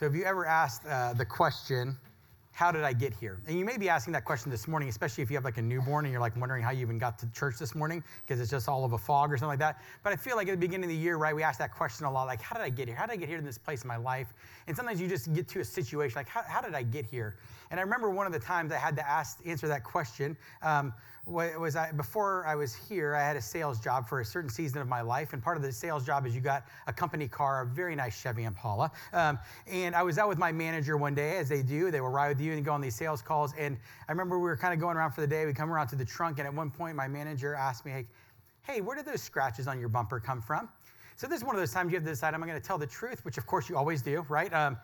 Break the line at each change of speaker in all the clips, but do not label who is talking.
So, have you ever asked uh, the question, how did I get here? And you may be asking that question this morning, especially if you have like a newborn and you're like wondering how you even got to church this morning because it's just all of a fog or something like that. But I feel like at the beginning of the year, right, we ask that question a lot like, how did I get here? How did I get here in this place in my life? And sometimes you just get to a situation like, how, how did I get here? And I remember one of the times I had to ask, answer that question. Um, was I, before I was here, I had a sales job for a certain season of my life. And part of the sales job is you got a company car, a very nice Chevy Impala. Um, and I was out with my manager one day, as they do. They will ride with you and go on these sales calls. And I remember we were kind of going around for the day. We come around to the trunk. And at one point, my manager asked me, hey, where did those scratches on your bumper come from? So this is one of those times you have to decide, am I going to tell the truth, which of course you always do, right? Um,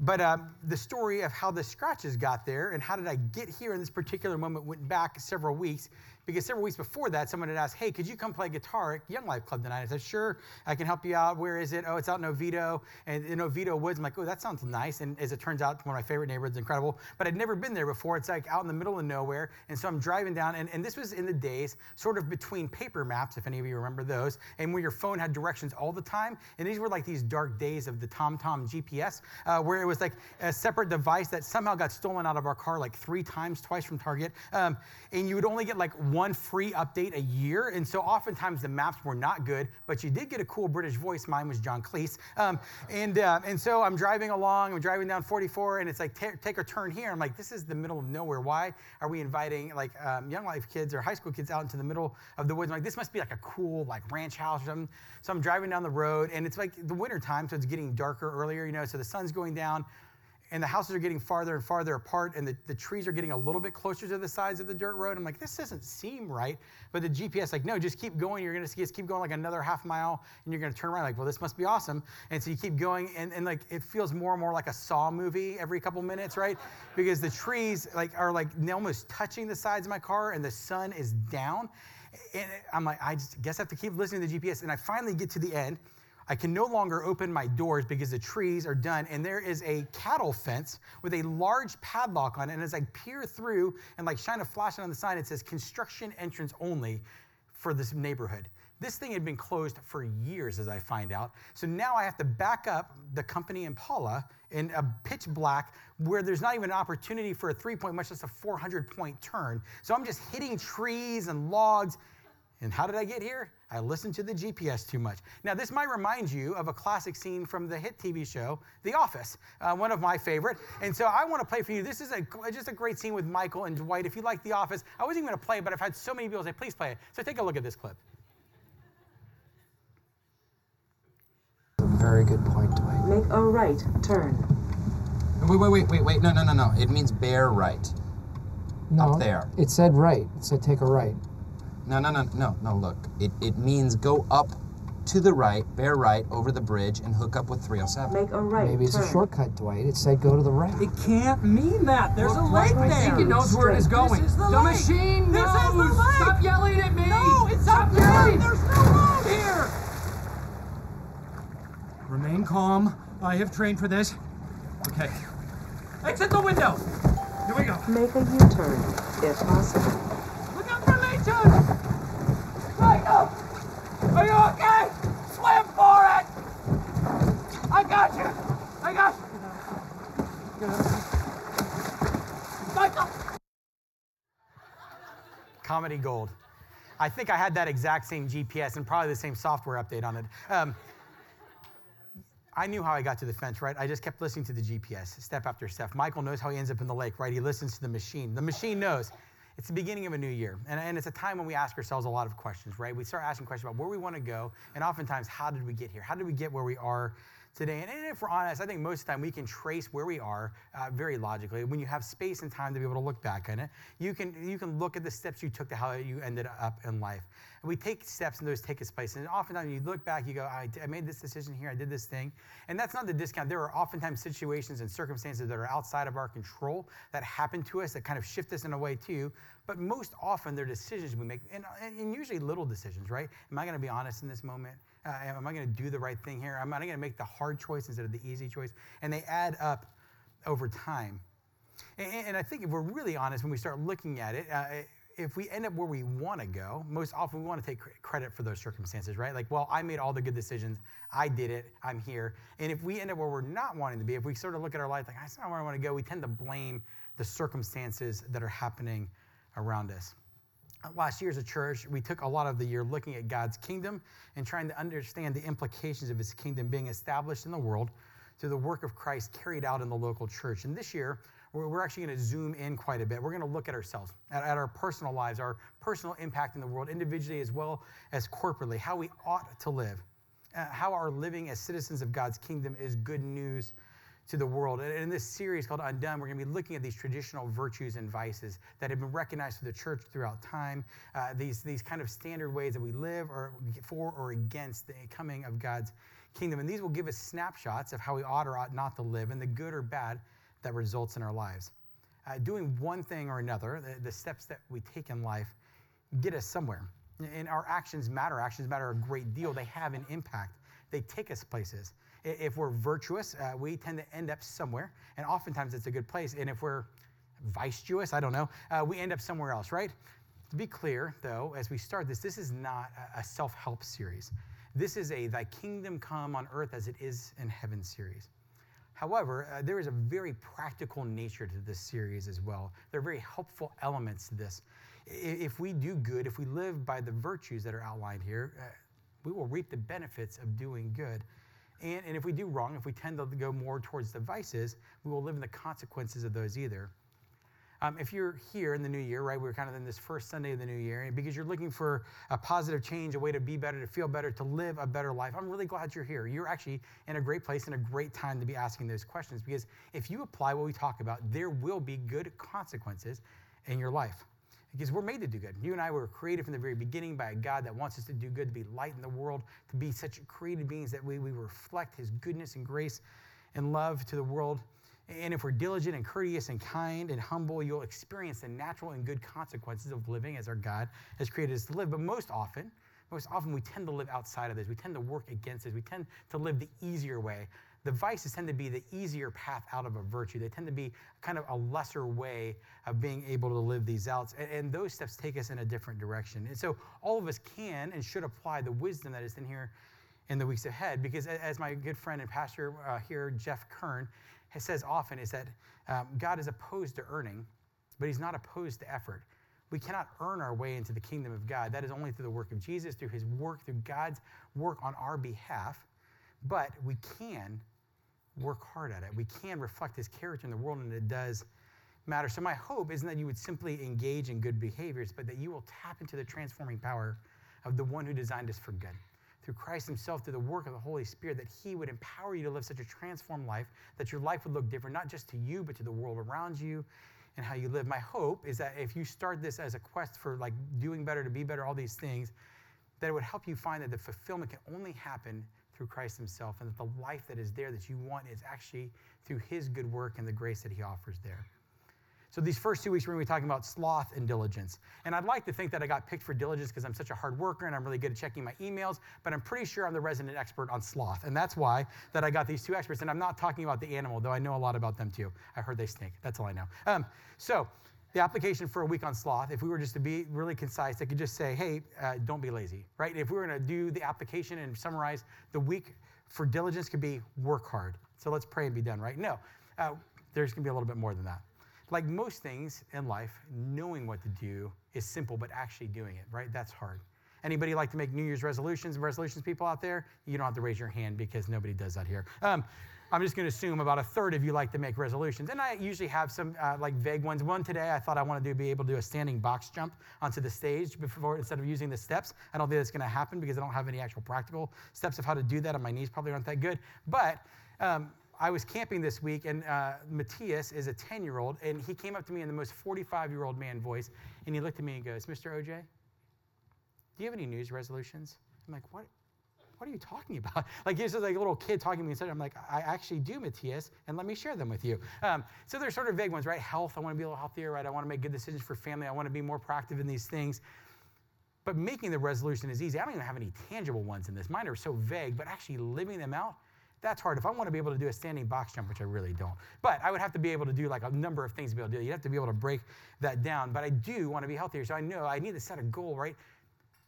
but uh, the story of how the scratches got there and how did I get here in this particular moment went back several weeks because several weeks before that, someone had asked, Hey, could you come play guitar at Young Life Club tonight? I said, Sure, I can help you out. Where is it? Oh, it's out in Oviedo. And in Oviedo Woods, I'm like, Oh, that sounds nice. And as it turns out, one of my favorite neighborhoods, incredible. But I'd never been there before. It's like out in the middle of nowhere. And so I'm driving down, and, and this was in the days sort of between paper maps, if any of you remember those, and where your phone had directions all the time. And these were like these dark days of the TomTom GPS, uh, where it was like a separate device that somehow got stolen out of our car like three times, twice from Target. Um, and you would only get like one free update a year. And so oftentimes the maps were not good, but you did get a cool British voice. Mine was John Cleese. Um, and, uh, and so I'm driving along, I'm driving down 44, and it's like, take a turn here. I'm like, this is the middle of nowhere. Why are we inviting like um, young life kids or high school kids out into the middle of the woods? I'm like, this must be like a cool like ranch house or something. So I'm driving down the road, and it's like the winter time, so it's getting darker earlier, you know, so the sun's going down and the houses are getting farther and farther apart, and the, the trees are getting a little bit closer to the sides of the dirt road. I'm like, this doesn't seem right. But the GPS, like, no, just keep going. You're going to see, just keep going like another half mile, and you're going to turn around. Like, well, this must be awesome. And so you keep going, and, and like it feels more and more like a Saw movie every couple minutes, right? Because the trees like are like almost touching the sides of my car, and the sun is down. And I'm like, I just guess I have to keep listening to the GPS. And I finally get to the end I can no longer open my doors because the trees are done, and there is a cattle fence with a large padlock on it. And as I peer through and like shine a flashlight on the sign, it says construction entrance only for this neighborhood. This thing had been closed for years, as I find out. So now I have to back up the company Impala in a pitch black where there's not even an opportunity for a three point, much less a 400 point turn. So I'm just hitting trees and logs and how did I get here? I listened to the GPS too much. Now, this might remind you of a classic scene from the hit TV show, The Office, uh, one of my favorite. And so I want to play for you. This is a, just a great scene with Michael and Dwight. If you like The Office, I wasn't even going to play but I've had so many people say, please play it. So take a look at this clip.
A very good point, Dwight.
Make a right turn.
Wait, wait, wait, wait, wait. No, no, no, no. It means bear right.
No,
Up there.
It said right. It said take a right.
No, no, no, no, no. Look, it, it means go up to the right, bear right over the bridge, and hook up with 307.
Make a right
Maybe it's
turn.
a shortcut, Dwight. It said go to the right.
It can't mean that. There's a lake
I
there.
think it knows
where it is going.
This is the
the
lake.
machine
This is the lake.
Stop yelling at me.
No, it's
Stop
up there.
yelling.
There's no road here.
Remain calm. I have trained for this. Okay. Exit the window. Here we go.
Make a U-turn, if possible.
Look out for Leighton! Are you okay? Swim for it! I got you! I got you! Michael!
Comedy gold. I think I had that exact same GPS and probably the same software update on it. Um, I knew how I got to the fence, right? I just kept listening to the GPS, step after step. Michael knows how he ends up in the lake, right? He listens to the machine. The machine knows. It's the beginning of a new year. And, and it's a time when we ask ourselves a lot of questions, right? We start asking questions about where we want to go, and oftentimes, how did we get here? How did we get where we are today? And, and if we're honest, I think most of the time we can trace where we are uh, very logically. When you have space and time to be able to look back on it, you can, you can look at the steps you took to how you ended up in life. And we take steps and those take us places. And oftentimes you look back, you go, I, I made this decision here, I did this thing. And that's not the discount. There are oftentimes situations and circumstances that are outside of our control that happen to us that kind of shift us in a way too. But most often they're decisions we make, and, and usually little decisions, right? Am I going to be honest in this moment? Uh, am I going to do the right thing here? Am I going to make the hard choice instead of the easy choice? And they add up over time. And, and I think if we're really honest, when we start looking at it, uh, if we end up where we want to go, most often we want to take credit for those circumstances, right? Like, well, I made all the good decisions. I did it. I'm here. And if we end up where we're not wanting to be, if we sort of look at our life like, that's not where I want to go, we tend to blame the circumstances that are happening around us. Uh, Last year as a church, we took a lot of the year looking at God's kingdom and trying to understand the implications of his kingdom being established in the world through the work of Christ carried out in the local church. And this year, we're, actually going to zoom in quite a bit. We're going to look at ourselves, at, at our personal lives, our personal impact in the world, individually as well as corporately, how we ought to live, uh, how our living as citizens of God's kingdom is good news to the world. And in this series called Undone, we're going to be looking at these traditional virtues and vices that have been recognized through the church throughout time, uh, these, these kind of standard ways that we live or for or against the coming of God's kingdom. And these will give us snapshots of how we ought or ought not to live and the good or bad that results in our lives. Uh, doing one thing or another, the, the steps that we take in life, get us somewhere. And our actions matter. Actions matter a great deal. They have an impact. They take us places. If we're virtuous, uh, we tend to end up somewhere, and oftentimes it's a good place. And if we're vicetuous, I don't know, uh, we end up somewhere else, right? To be clear, though, as we start this, this is not a- a self help series. This is a Thy Kingdom Come on Earth as it is in Heaven series. However, uh, there is a very practical nature to this series as well. There are very helpful elements to this. If we do good, if we live by the virtues that are outlined here, uh, we will reap the benefits of doing good. And, and if we do wrong, if we tend to go more towards the vices, we will live in the consequences of those either. Um, if you're here in the new year, right, we're kind of in this first Sunday of the new year, and because you're looking for a positive change, a way to be better, to feel better, to live a better life, I'm really glad you're here. You're actually in a great place and a great time to be asking those questions because if you apply what we talk about, there will be good consequences in your life. Because we're made to do good. You and I were created from the very beginning by a God that wants us to do good, to be light in the world, to be such created beings that we, we reflect His goodness and grace and love to the world. And if we're diligent and courteous and kind and humble, you'll experience the natural and good consequences of living as our God has created us to live. But most often, most often we tend to live outside of this. We tend to work against this. We tend to live the easier way. The vices tend to be the easier path out of a virtue. They tend to be kind of a lesser way of being able to live these out. And, and those steps take us in a different direction. And so all of us can and should apply the wisdom that is in here in the weeks ahead. Because as my good friend and pastor uh, here, Jeff Kern, says often, is that um, God is opposed to earning, but he's not opposed to effort. We cannot earn our way into the kingdom of God. That is only through the work of Jesus, through his work, through God's work on our behalf. But we can work hard at it. We can reflect his character in the world, and it does matter. So, my hope isn't that you would simply engage in good behaviors, but that you will tap into the transforming power of the one who designed us for good. Through Christ Himself, through the work of the Holy Spirit, that He would empower you to live such a transformed life, that your life would look different, not just to you, but to the world around you and how you live. My hope is that if you start this as a quest for like doing better, to be better, all these things, that it would help you find that the fulfillment can only happen through Christ Himself, and that the life that is there that you want is actually through His good work and the grace that He offers there. So these first two weeks, we're going to be talking about sloth and diligence. And I'd like to think that I got picked for diligence because I'm such a hard worker and I'm really good at checking my emails, but I'm pretty sure I'm the resident expert on sloth. And that's why that I got these two experts. And I'm not talking about the animal, though I know a lot about them too. I heard they stink. That's all I know. Um, so the application for a week on sloth, if we were just to be really concise, I could just say, hey, uh, don't be lazy, right? If we were going to do the application and summarize the week for diligence could be work hard. So let's pray and be done, right? No, uh, there's going to be a little bit more than that. Like most things in life, knowing what to do is simple, but actually doing it, right? That's hard. Anybody like to make New Year's resolutions? Resolutions people out there? You don't have to raise your hand because nobody does that here. Um, I'm just going to assume about a third of you like to make resolutions, and I usually have some uh, like vague ones. One today, I thought I wanted to be able to do a standing box jump onto the stage before instead of using the steps. I don't think that's going to happen because I don't have any actual practical steps of how to do that, and my knees probably aren't that good. But um, I was camping this week, and uh, Matthias is a 10 year old, and he came up to me in the most 45 year old man voice, and he looked at me and goes, Mr. OJ, do you have any news resolutions? I'm like, what? What are you talking about? Like, he's just like a little kid talking to me instead. I'm like, I actually do, Matthias, and let me share them with you. Um, so they're sort of vague ones, right? Health, I want to be a little healthier, right? I want to make good decisions for family. I want to be more proactive in these things. But making the resolution is easy. I don't even have any tangible ones in this. Mine are so vague, but actually living them out, That's hard. If I want to be able to do a standing box jump, which I really don't, but I would have to be able to do like a number of things to be able to do. it. You have to be able to break that down. But I do want to be healthier, so I know I need to set a goal, right?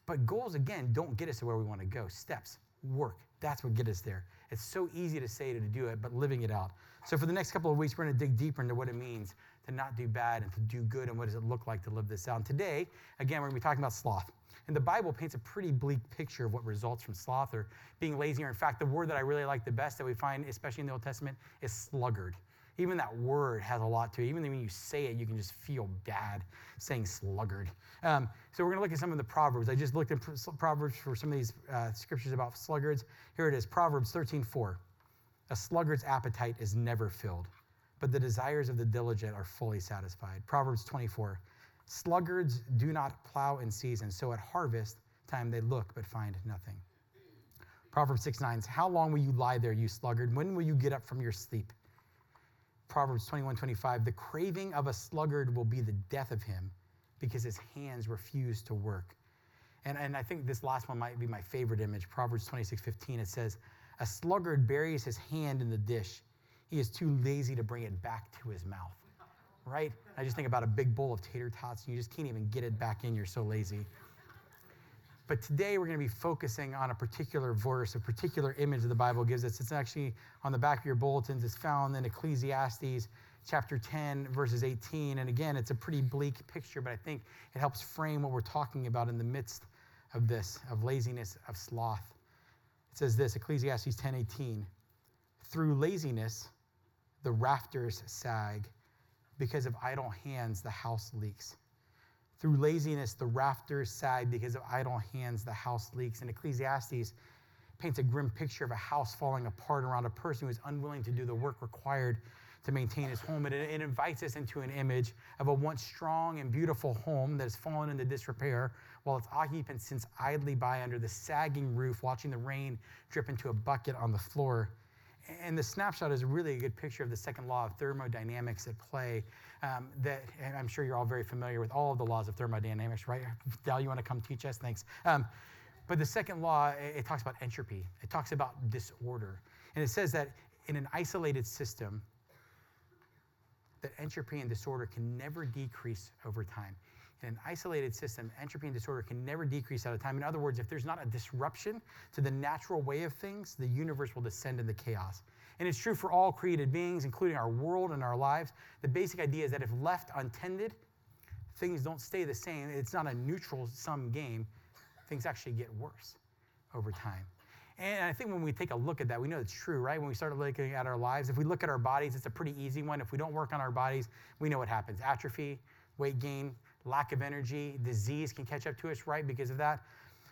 But goals, again, don't get us to where we want to go. Steps, work, that's what get us there. It's so easy to say to do it, but living it out. So for the next couple of weeks, we're going to dig deeper into what it means to not do bad and to do good, and what does it look like to live this out. And today, again, we're going to be talking about sloth. And the Bible paints a pretty bleak picture of what results from sloth or being lazy. Or in fact, the word that I really like the best that we find, especially in the Old Testament, is sluggard. Even that word has a lot to it. Even when you say it, you can just feel bad saying sluggard. Um, so we're going to look at some of the proverbs. I just looked at proverbs for some of these uh, scriptures about sluggards. Here it is, Proverbs 13:4. A sluggard's appetite is never filled, but the desires of the diligent are fully satisfied. Proverbs 24. Sluggards do not plow in season, so at harvest time they look but find nothing. Proverbs 6 9. How long will you lie there, you sluggard? When will you get up from your sleep? Proverbs 21 25. The craving of a sluggard will be the death of him because his hands refuse to work. And, and I think this last one might be my favorite image. Proverbs 26 15. It says, A sluggard buries his hand in the dish. He is too lazy to bring it back to his mouth. Right? I just think about a big bowl of tater tots and you just can't even get it back in. You're so lazy. But today we're going to be focusing on a particular verse, a particular image that the Bible gives us. It's actually on the back of your bulletins. It's found in Ecclesiastes chapter 10, verses 18. And again, it's a pretty bleak picture, but I think it helps frame what we're talking about in the midst of this, of laziness, of sloth. It says this Ecclesiastes 10 18. Through laziness, the rafters sag. Because of idle hands, the house leaks. Through laziness, the rafters sag. Because of idle hands, the house leaks. And Ecclesiastes paints a grim picture of a house falling apart around a person who is unwilling to do the work required to maintain his home. And it, it, invites us into an image of a once strong and beautiful home that has fallen into disrepair while its occupants sits idly by under the sagging roof, watching the rain drip into a bucket on the floor. And the snapshot is really a good picture of the second law of thermodynamics at play. Um, that I'm sure you're all very familiar with all of the laws of thermodynamics, right? Dal, you want to come teach us? Thanks. Um, but the second law, it, it talks about entropy. It talks about disorder, and it says that in an isolated system, that entropy and disorder can never decrease over time. In an isolated system, entropy and disorder can never decrease out of time. In other words, if there's not a disruption to the natural way of things, the universe will descend into chaos. And it's true for all created beings, including our world and our lives. The basic idea is that if left untended, things don't stay the same. It's not a neutral sum game. Things actually get worse over time. And I think when we take a look at that, we know it's true, right? When we start looking at our lives, if we look at our bodies, it's a pretty easy one. If we don't work on our bodies, we know what happens atrophy, weight gain, lack of energy, disease can catch up to us, right? Because of that.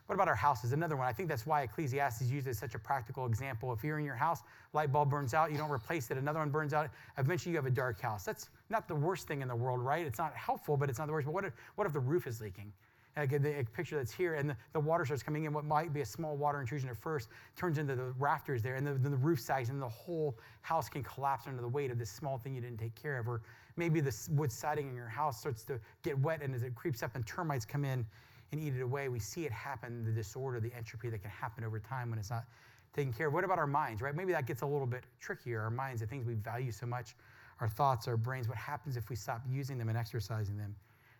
What about our houses? Another one. I think that's why Ecclesiastes uses such a practical example. If you're in your house, light bulb burns out, you don't replace it, another one burns out, eventually you have a dark house. That's not the worst thing in the world, right? It's not helpful, but it's not the worst. But what if, what if the roof is leaking? Like the picture that's here, and the, the, water starts coming in. What might be a small water intrusion at first turns into the rafters there, and the, then the roof sags, and the whole house can collapse under the weight of this small thing you didn't take care of. Or maybe the wood siding in your house starts to get wet, and as it creeps up and termites come in and eat it away, we see it happen the disorder, the entropy that can happen over time when it's not taken care of. What about our minds, right? Maybe that gets a little bit trickier. Our minds, the things we value so much, our thoughts, our brains. What happens if we stop using them and exercising them?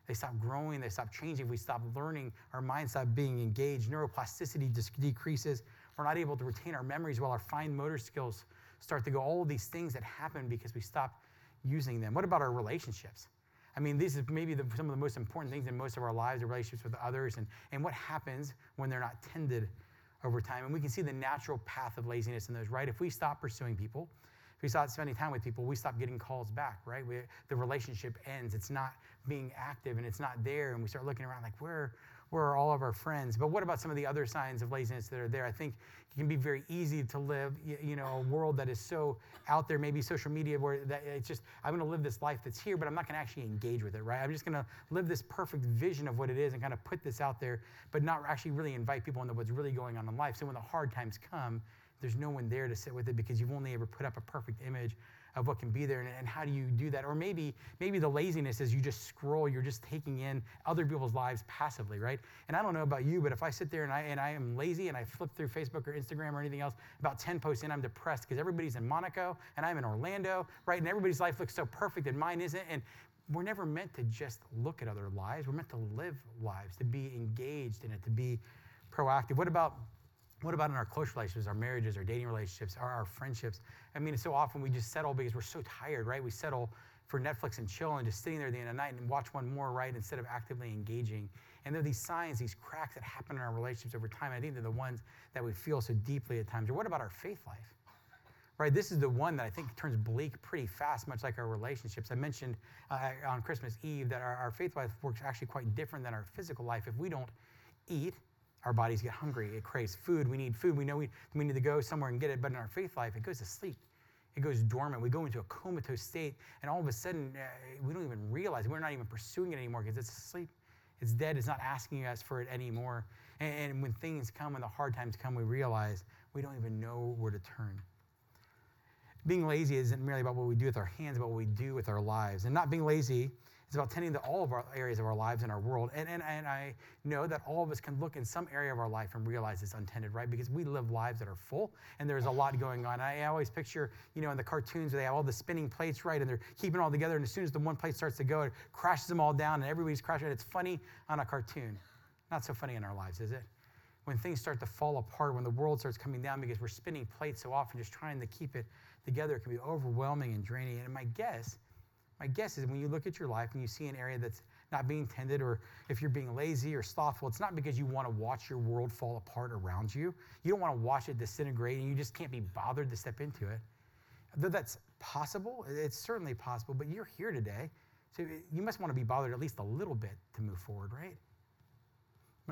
They stop growing, they stop changing. We stop learning, our minds stop being engaged. Neuroplasticity decreases. We're not able to retain our memories while our fine motor skills start to go. All of these things that happen because we stop using them. What about our relationships? I mean, these are maybe the, some of the most important things in most of our lives, the relationships with others, and, and what happens when they're not tended over time. And we can see the natural path of laziness in those, right? If we stop pursuing people, if we stop spending time with people, we stop getting calls back, right? We, the relationship ends. It's not being active and it's not there. And we start looking around like, where, where are all of our friends? But what about some of the other signs of laziness that are there? I think it can be very easy to live, you know, a world that is so out there, maybe social media, where that it's just, I'm going to live this life that's here, but I'm not going to actually engage with it, right? I'm just going to live this perfect vision of what it is and kind of put this out there, but not actually really invite people into what's really going on in life. So when the hard times come, there's no one there to sit with it because you've only ever put up a perfect image of what can be there and, and how do you do that? Or maybe maybe the laziness is you just scroll you're just taking in other people's lives passively right? And i don't know about you but if i sit there and i and i am lazy and i flip through facebook or instagram or anything else about 10 posts in i'm depressed because everybody's in monaco and i'm in orlando right? And everybody's life looks so perfect and mine isn't. And we're never meant to just look at other lives. We're meant to live lives to be engaged in it to be proactive. What about what about in our close relationships, our marriages, our dating relationships, our, our friendships? I mean, so often we just settle because we're so tired, right? We settle for Netflix and chill and just sitting there at the end of the night and watch one more, right? Instead of actively engaging. And there are these signs, these cracks that happen in our relationships over time. I think they're the ones that we feel so deeply at times. Or what about our faith life? Right, this is the one that I think turns bleak pretty fast, much like our relationships. I mentioned uh, on Christmas Eve that our, our faith life works actually quite different than our physical life. If we don't eat, our bodies get hungry. It craves food. We need food. We know we, we need to go somewhere and get it. But in our faith life, it goes to sleep. It goes dormant. We go into a comatose state, and all of a sudden, uh, we don't even realize we're not even pursuing it anymore because it's asleep. It's dead. It's not asking us for it anymore. And, and when things come, when the hard times come, we realize we don't even know where to turn. Being lazy isn't merely about what we do with our hands, but what we do with our lives. And not being lazy it's about tending to all of our areas of our lives and our world. And, and, and I know that all of us can look in some area of our life and realize it's untended, right? Because we live lives that are full and there's a lot going on. I always picture, you know, in the cartoons where they have all the spinning plates, right? And they're keeping all together. And as soon as the one plate starts to go, it crashes them all down and everybody's crashing. It's funny on a cartoon. Not so funny in our lives, is it? When things start to fall apart, when the world starts coming down because we're spinning plates so often, just trying to keep it together, it can be overwhelming and draining. And my guess my guess is when you look at your life and you see an area that's not being tended, or if you're being lazy or slothful, it's not because you want to watch your world fall apart around you. You don't want to watch it disintegrate and you just can't be bothered to step into it. Though that's possible, it's certainly possible, but you're here today, so you must want to be bothered at least a little bit to move forward, right?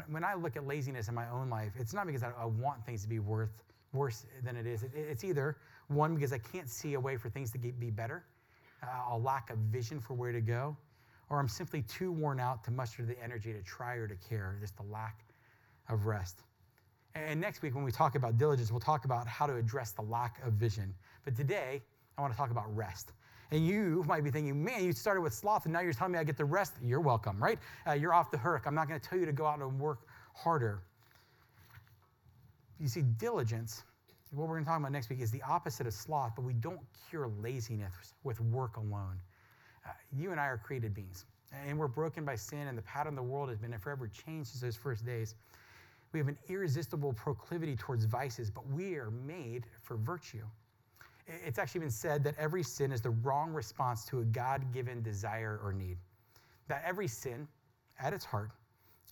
When I look at laziness in my own life, it's not because I want things to be worth worse than it is. It's either one because I can't see a way for things to be better, a lack of vision for where to go, or I'm simply too worn out to muster the energy to try or to care, just a lack of rest. And next week, when we talk about diligence, we'll talk about how to address the lack of vision. But today, I want to talk about rest. And you might be thinking, man, you started with sloth and now you're telling me I get the rest. You're welcome, right? Uh, you're off the hook. I'm not going to tell you to go out and work harder. You see, diligence what we're going to talk about next week is the opposite of sloth, but we don't cure laziness with work alone. Uh, you and I are created beings, and we're broken by sin, and the pattern of the world has been forever changed since those first days. We have an irresistible proclivity towards vices, but we are made for virtue. It's actually been said that every sin is the wrong response to a God given desire or need. That every sin, at its heart,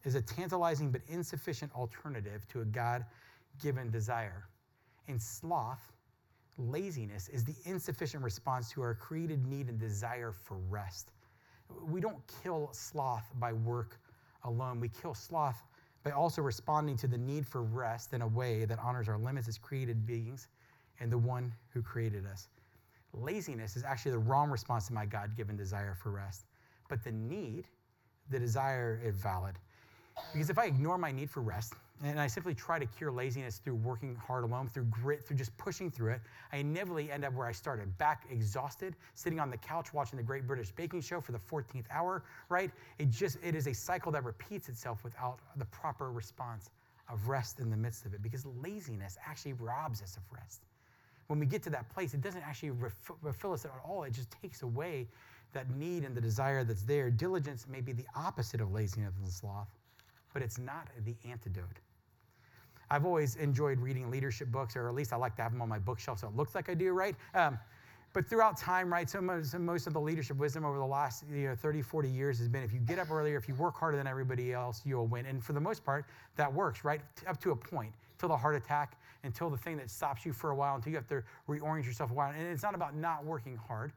is a tantalizing but insufficient alternative to a God given desire. And sloth, laziness, is the insufficient response to our created need and desire for rest. We don't kill sloth by work alone. We kill sloth by also responding to the need for rest in a way that honors our limits as created beings and the one who created us. Laziness is actually the wrong response to my God given desire for rest. But the need, the desire is valid. Because if I ignore my need for rest, and I simply try to cure laziness through working hard alone, through grit, through just pushing through it, I inevitably end up where I started, back exhausted, sitting on the couch watching the Great British Baking Show for the 14th hour, right? It just it is a cycle that repeats itself without the proper response of rest in the midst of it because laziness actually robs us of rest. When we get to that place, it doesn't actually refill us at all. It just takes away that need and the desire that's there. Diligence may be the opposite of laziness and sloth, but it's not the antidote. I've always enjoyed reading leadership books, or at least I like to have them on my bookshelf so it looks like I do, right? Um, but throughout time, right, so most, most, of the leadership wisdom over the last you know, 30, 40 years has been if you get up earlier, if you work harder than everybody else, you'll win. And for the most part, that works, right? Up to a point, until the heart attack, until the thing that stops you for a while, until you have to reorient yourself a while. And it's not about not working hard,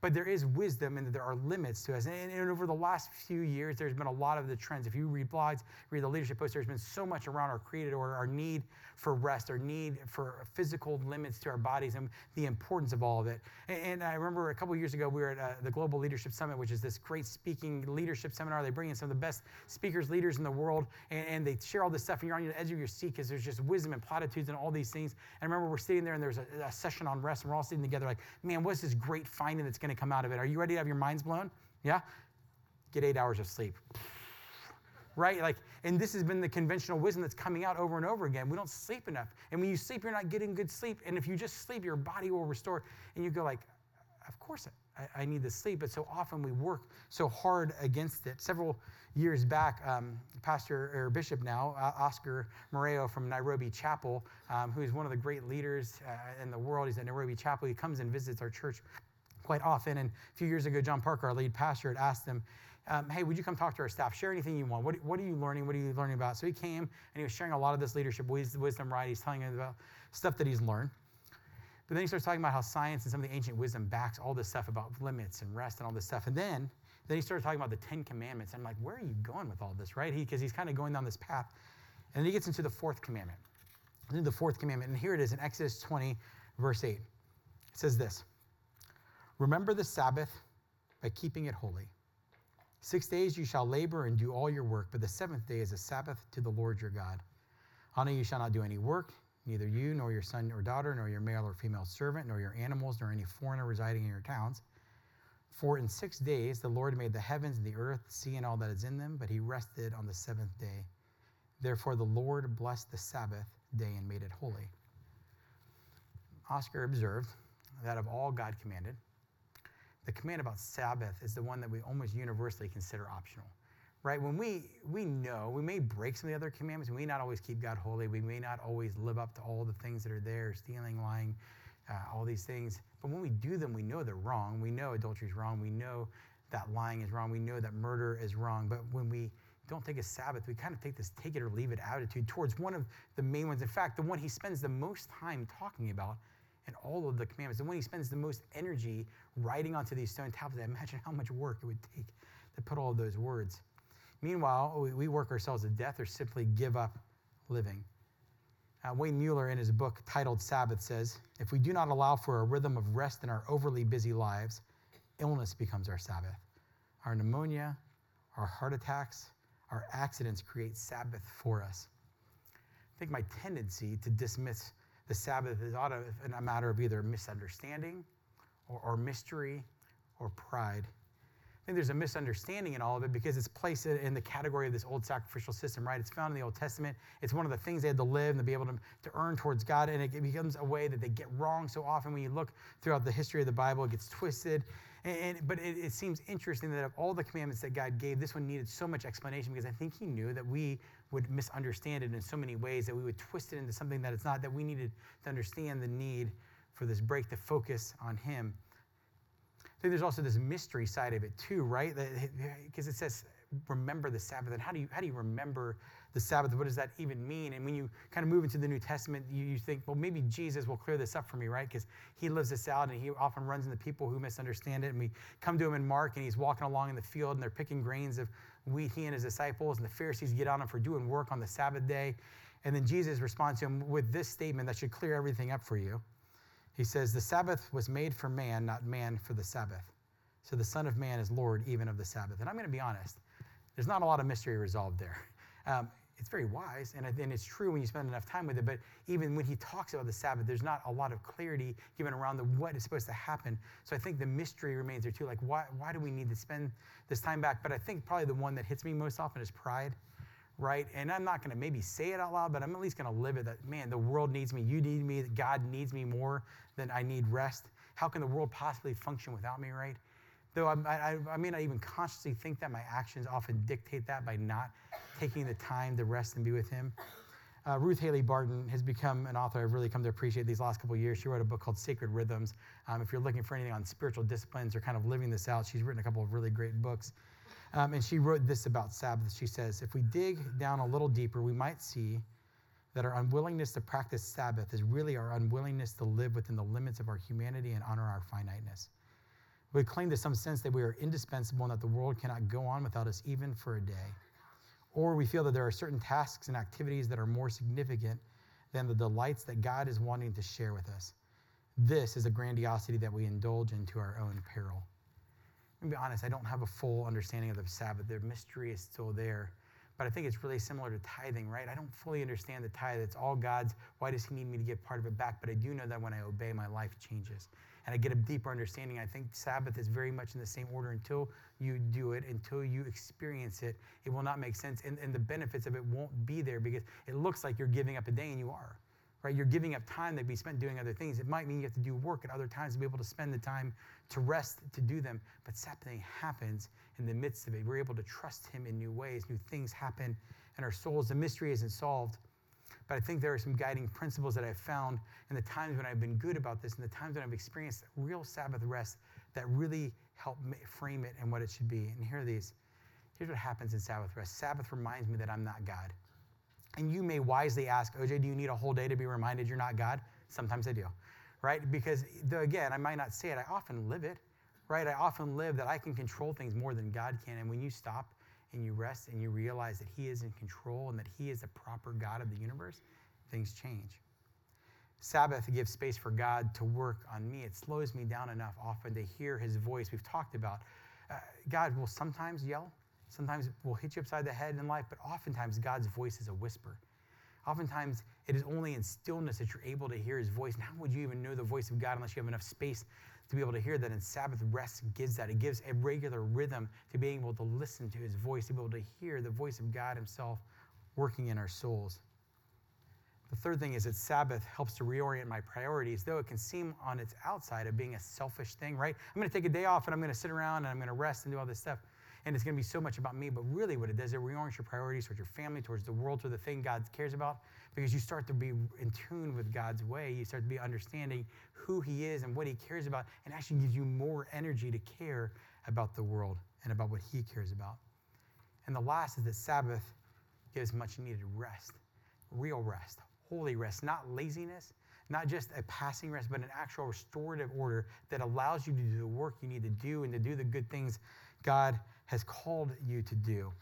but there is wisdom and there are limits to us. And, and, over the last few years, there's been a lot of the trends. If you read blogs, read the leadership posts, there's been so much around our created order, our need for rest, our need for physical limits to our bodies, and the importance of all of it. And, and I remember a couple years ago, we were at uh, the Global Leadership Summit, which is this great speaking leadership seminar. They bring in some of the best speakers, leaders in the world, and, and they share all this stuff, and you're on the edge of your seat because there's just wisdom and platitudes and all these things. And I remember we're sitting there, and there's a, a session on rest, and we're all sitting together like, man, what's this great finding that's going to come out of it? Are you ready to have your minds blown? Yeah? Get eight hours of sleep. Right? Like, and this has been the conventional wisdom that's coming out over and over again. We don't sleep enough. And when you sleep, you're not getting good sleep. And if you just sleep, your body will restore. And you go like, of course I, I need to sleep. But so often we work so hard against it. Several years back, um, Pastor or Bishop now, uh, Oscar Muriu from Nairobi Chapel, um, who is one of the great leaders uh, in the world. He's at Nairobi Chapel. He comes and visits our church quite often. And a few years ago, John Parker, our lead pastor, had asked him, um, hey, would you come talk to our staff? Share anything you want. What, what are you learning? What are you learning about? So he came and he was sharing a lot of this leadership wisdom, right? He's telling us about stuff that he's learned. But then he starts talking about how science and some of the ancient wisdom backs all this stuff about limits and rest and all this stuff. And then, then he started talking about the Ten Commandments. I'm like, where are you going with all this, right? Because he, he's kind of going down this path. And then he gets into the fourth commandment. Into the fourth commandment. And here it is in Exodus 20, verse 8. It says this Remember the Sabbath by keeping it holy. Six days you shall labor and do all your work, but the seventh day is a Sabbath to the Lord your God. On it you shall not do any work, neither you, nor your son or daughter, nor your male or female servant, nor your animals, nor any foreigner residing in your towns. For in six days the Lord made the heavens and the earth, sea, and all that is in them, but he rested on the seventh day. Therefore the Lord blessed the Sabbath day and made it holy. Oscar observed that of all God commanded, the command about Sabbath is the one that we almost universally consider optional. Right? When we we know we may break some of the other commandments, we may not always keep God holy, we may not always live up to all the things that are there, stealing, lying, uh, all these things. But when we do them, we know they're wrong. We know adultery is wrong. We know that lying is wrong. We know that murder is wrong. But when we don't take a Sabbath, we kind of take this take it or leave it attitude towards one of the main ones. In fact, the one he spends the most time talking about and all of the commandments. And when he spends the most energy writing onto these stone tablets, imagine how much work it would take to put all those words. Meanwhile, we work ourselves to death or simply give up living. Uh, Wayne Muller, in his book titled Sabbath, says If we do not allow for a rhythm of rest in our overly busy lives, illness becomes our Sabbath. Our pneumonia, our heart attacks, our accidents create Sabbath for us. I think my tendency to dismiss the Sabbath is a, a matter of either misunderstanding or, or mystery or pride. I think there's a misunderstanding in all of it because it's placed in the category of this old sacrificial system, right? It's found in the Old Testament. It's one of the things they had to live and to be able to, to earn towards God, and it becomes a way that they get wrong so often. When you look throughout the history of the Bible, it gets twisted. And, but it, it seems interesting that of all the commandments that God gave, this one needed so much explanation because I think He knew that we would misunderstand it in so many ways, that we would twist it into something that it's not, that we needed to understand the need for this break to focus on Him. I think there's also this mystery side of it too, right? Because it says, remember the Sabbath. And how do you how do you remember the Sabbath? What does that even mean? And when you kind of move into the New Testament, you, you think, well, maybe Jesus will clear this up for me, right? Because he lives this out and he often runs into people who misunderstand it. And we come to him in Mark and he's walking along in the field and they're picking grains of wheat, he and his disciples, and the Pharisees get on him for doing work on the Sabbath day. And then Jesus responds to him with this statement that should clear everything up for you. He says, The Sabbath was made for man, not man for the Sabbath. So the Son of Man is Lord even of the Sabbath. And I'm going to be honest, there's not a lot of mystery resolved there. Um, it's very wise, and, and it's true when you spend enough time with it. But even when he talks about the Sabbath, there's not a lot of clarity given around the what is supposed to happen. So I think the mystery remains there too. Like, why, why do we need to spend this time back? But I think probably the one that hits me most often is pride right? And I'm not going to maybe say it out loud, but I'm at least going to live it that, man, the world needs me. You need me. God needs me more than I need rest. How can the world possibly function without me, right? Though I, I, I may not even consciously think that, my actions often dictate that by not taking the time to rest and be with Him. Uh, Ruth Haley Barton has become an author I've really come to appreciate these last couple years. She wrote a book called Sacred Rhythms. Um, if you're looking for anything on spiritual disciplines or kind of living this out, she's written a couple of really great books. Um, and she wrote this about Sabbath. She says, If we dig down a little deeper, we might see that our unwillingness to practice Sabbath is really our unwillingness to live within the limits of our humanity and honor our finiteness. We claim to some sense that we are indispensable and that the world cannot go on without us even for a day. Or we feel that there are certain tasks and activities that are more significant than the delights that God is wanting to share with us. This is a grandiosity that we indulge into our own peril. I'm gonna be honest, I don't have a full understanding of the Sabbath. The mystery is still there. But I think it's really similar to tithing, right? I don't fully understand the tithe. It's all God's. Why does He need me to give part of it back? But I do know that when I obey, my life changes. And I get a deeper understanding. I think Sabbath is very much in the same order until you do it, until you experience it. It will not make sense. And, and the benefits of it won't be there because it looks like you're giving up a day and you are right? You're giving up time that be spent doing other things. It might mean you have to do work at other times to be able to spend the time to rest to do them. But something happens in the midst of it. We're able to trust Him in new ways. New things happen in our souls. The mystery isn't solved. But I think there are some guiding principles that I've found in the times when I've been good about this and the times when I've experienced real Sabbath rest that really help frame it and what it should be. And here are these. Here's what happens in Sabbath rest Sabbath reminds me that I'm not God. And you may wisely ask, OJ, do you need a whole day to be reminded you're not God? Sometimes I do, right? Because the, again, I might not say it, I often live it, right? I often live that I can control things more than God can. And when you stop and you rest and you realize that He is in control and that He is the proper God of the universe, things change. Sabbath gives space for God to work on me. It slows me down enough often to hear His voice. We've talked about uh, God will sometimes yell, Sometimes we'll hit you upside the head in life, but oftentimes God's voice is a whisper. Oftentimes it is only in stillness that you're able to hear his voice. And how would you even know the voice of God unless you have enough space to be able to hear that? And Sabbath rest gives that. It gives a regular rhythm to being able to listen to his voice, to be able to hear the voice of God himself working in our souls. The third thing is that Sabbath helps to reorient my priorities, though it can seem on its outside of being a selfish thing, right? I'm going to take a day off and I'm going to sit around and I'm going to rest and do all this stuff and it's going to be so much about me. But really, what it does, it reorients your priorities towards your family, towards the world, towards the thing God cares about, because you start to be in tune with God's way. You start to be understanding who He is and what He cares about, and actually gives you more energy to care about the world and about what He cares about. And the last is that Sabbath gives much needed rest, real rest, holy rest, not laziness, not just a passing rest, but an actual restorative order that allows you to do the work you need to do and to do the good things God has called you to do.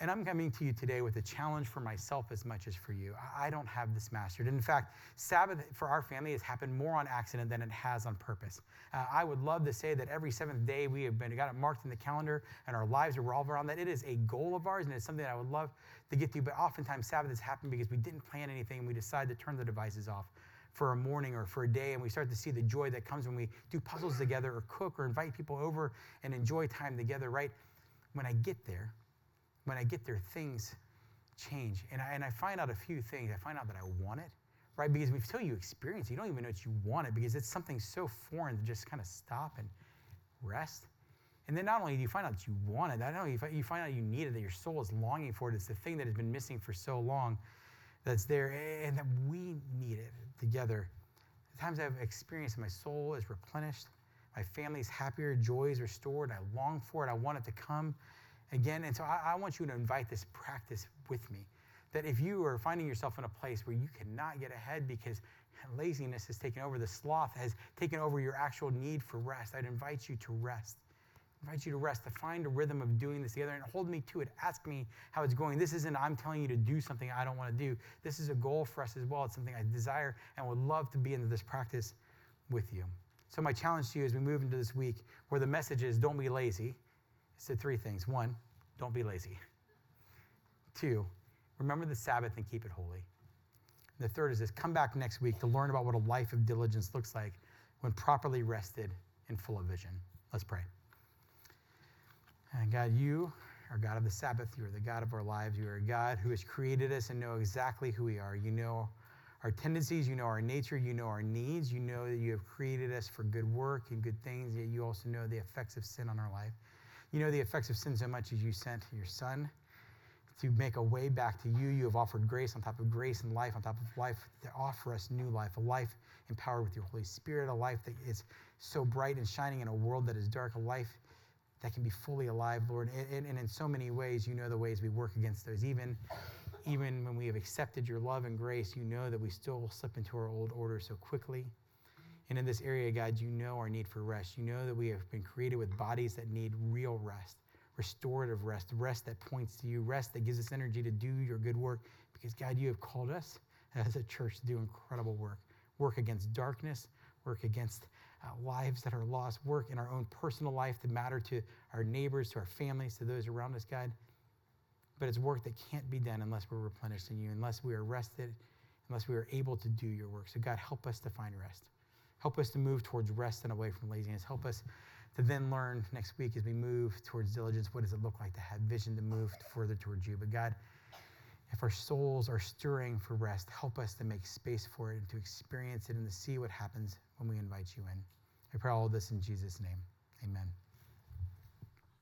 And I'm coming to you today with a challenge for myself as much as for you. I don't have this mastered. In fact, Sabbath for our family has happened more on accident than it has on purpose. Uh, I would love to say that every seventh day we have been got it marked in the calendar and our lives revolve around that. It is a goal of ours and it's something that I would love to get to. You, but oftentimes Sabbath has happened because we didn't plan anything and we decided to turn the devices off for a morning or for a day, and we start to see the joy that comes when we do puzzles together or cook or invite people over and enjoy time together, right? When I get there, when I get there, things change. And I, and I find out a few things. I find out that I want it, right? Because until you experience it, you don't even know that you want it because it's something so foreign to just kind of stop and rest. And then not only do you find out that you want it, not only you find out you need it, that your soul is longing for it. It's the thing that has been missing for so long that's there and that we need it together. The times I've experienced my soul is replenished, my family's happier, joy is restored. I long for it. I want it to come again. And so I, I want you to invite this practice with me. That if you are finding yourself in a place where you cannot get ahead because laziness has taken over, the sloth has taken over your actual need for rest, I'd invite you to rest invite you to rest, to find a rhythm of doing this together and hold me to it. Ask me how it's going. This isn't I'm telling you to do something I don't want to do. This is a goal for us as well. It's something I desire and would love to be into this practice with you. So, my challenge to you as we move into this week, where the message is don't be lazy, it's the three things. One, don't be lazy. Two, remember the Sabbath and keep it holy. And the third is this come back next week to learn about what a life of diligence looks like when properly rested and full of vision. Let's pray. And God, you are God of the Sabbath. You are the God of our lives. You are a God who has created us and know exactly who we are. You know our tendencies, you know our nature, you know our needs. You know that you have created us for good work and good things, yet you also know the effects of sin on our life. You know the effects of sin so much as you sent your Son to make a way back to you. You have offered grace on top of grace and life on top of life to offer us new life, a life empowered with your Holy Spirit, a life that is so bright and shining in a world that is dark, a life that can be fully alive, Lord. And, and, in so many ways, you know the ways we work against those. Even, even when we have accepted your love and grace, you know that we still will slip into our old order so quickly. And in this area, God, you know our need for rest. You know that we have been created with bodies that need real rest, restorative rest, rest that points to you, rest that gives us energy to do your good work. Because, God, you have called us as a church to do incredible work work against darkness, work against uh, lives that are lost, work in our own personal life to matter to our neighbors, to our families, to those around us, God. But it's work that can't be done unless we're replenished in you, unless we are rested, unless we are able to do your work. So, God, help us to find rest. Help us to move towards rest and away from laziness. Help us to then learn next week as we move towards diligence what does it look like to have vision to move further towards you. But, God, if our souls are stirring for rest, help us to make space for it and to experience it and to see what happens when we invite you in. I pray all of this in Jesus' name. Amen.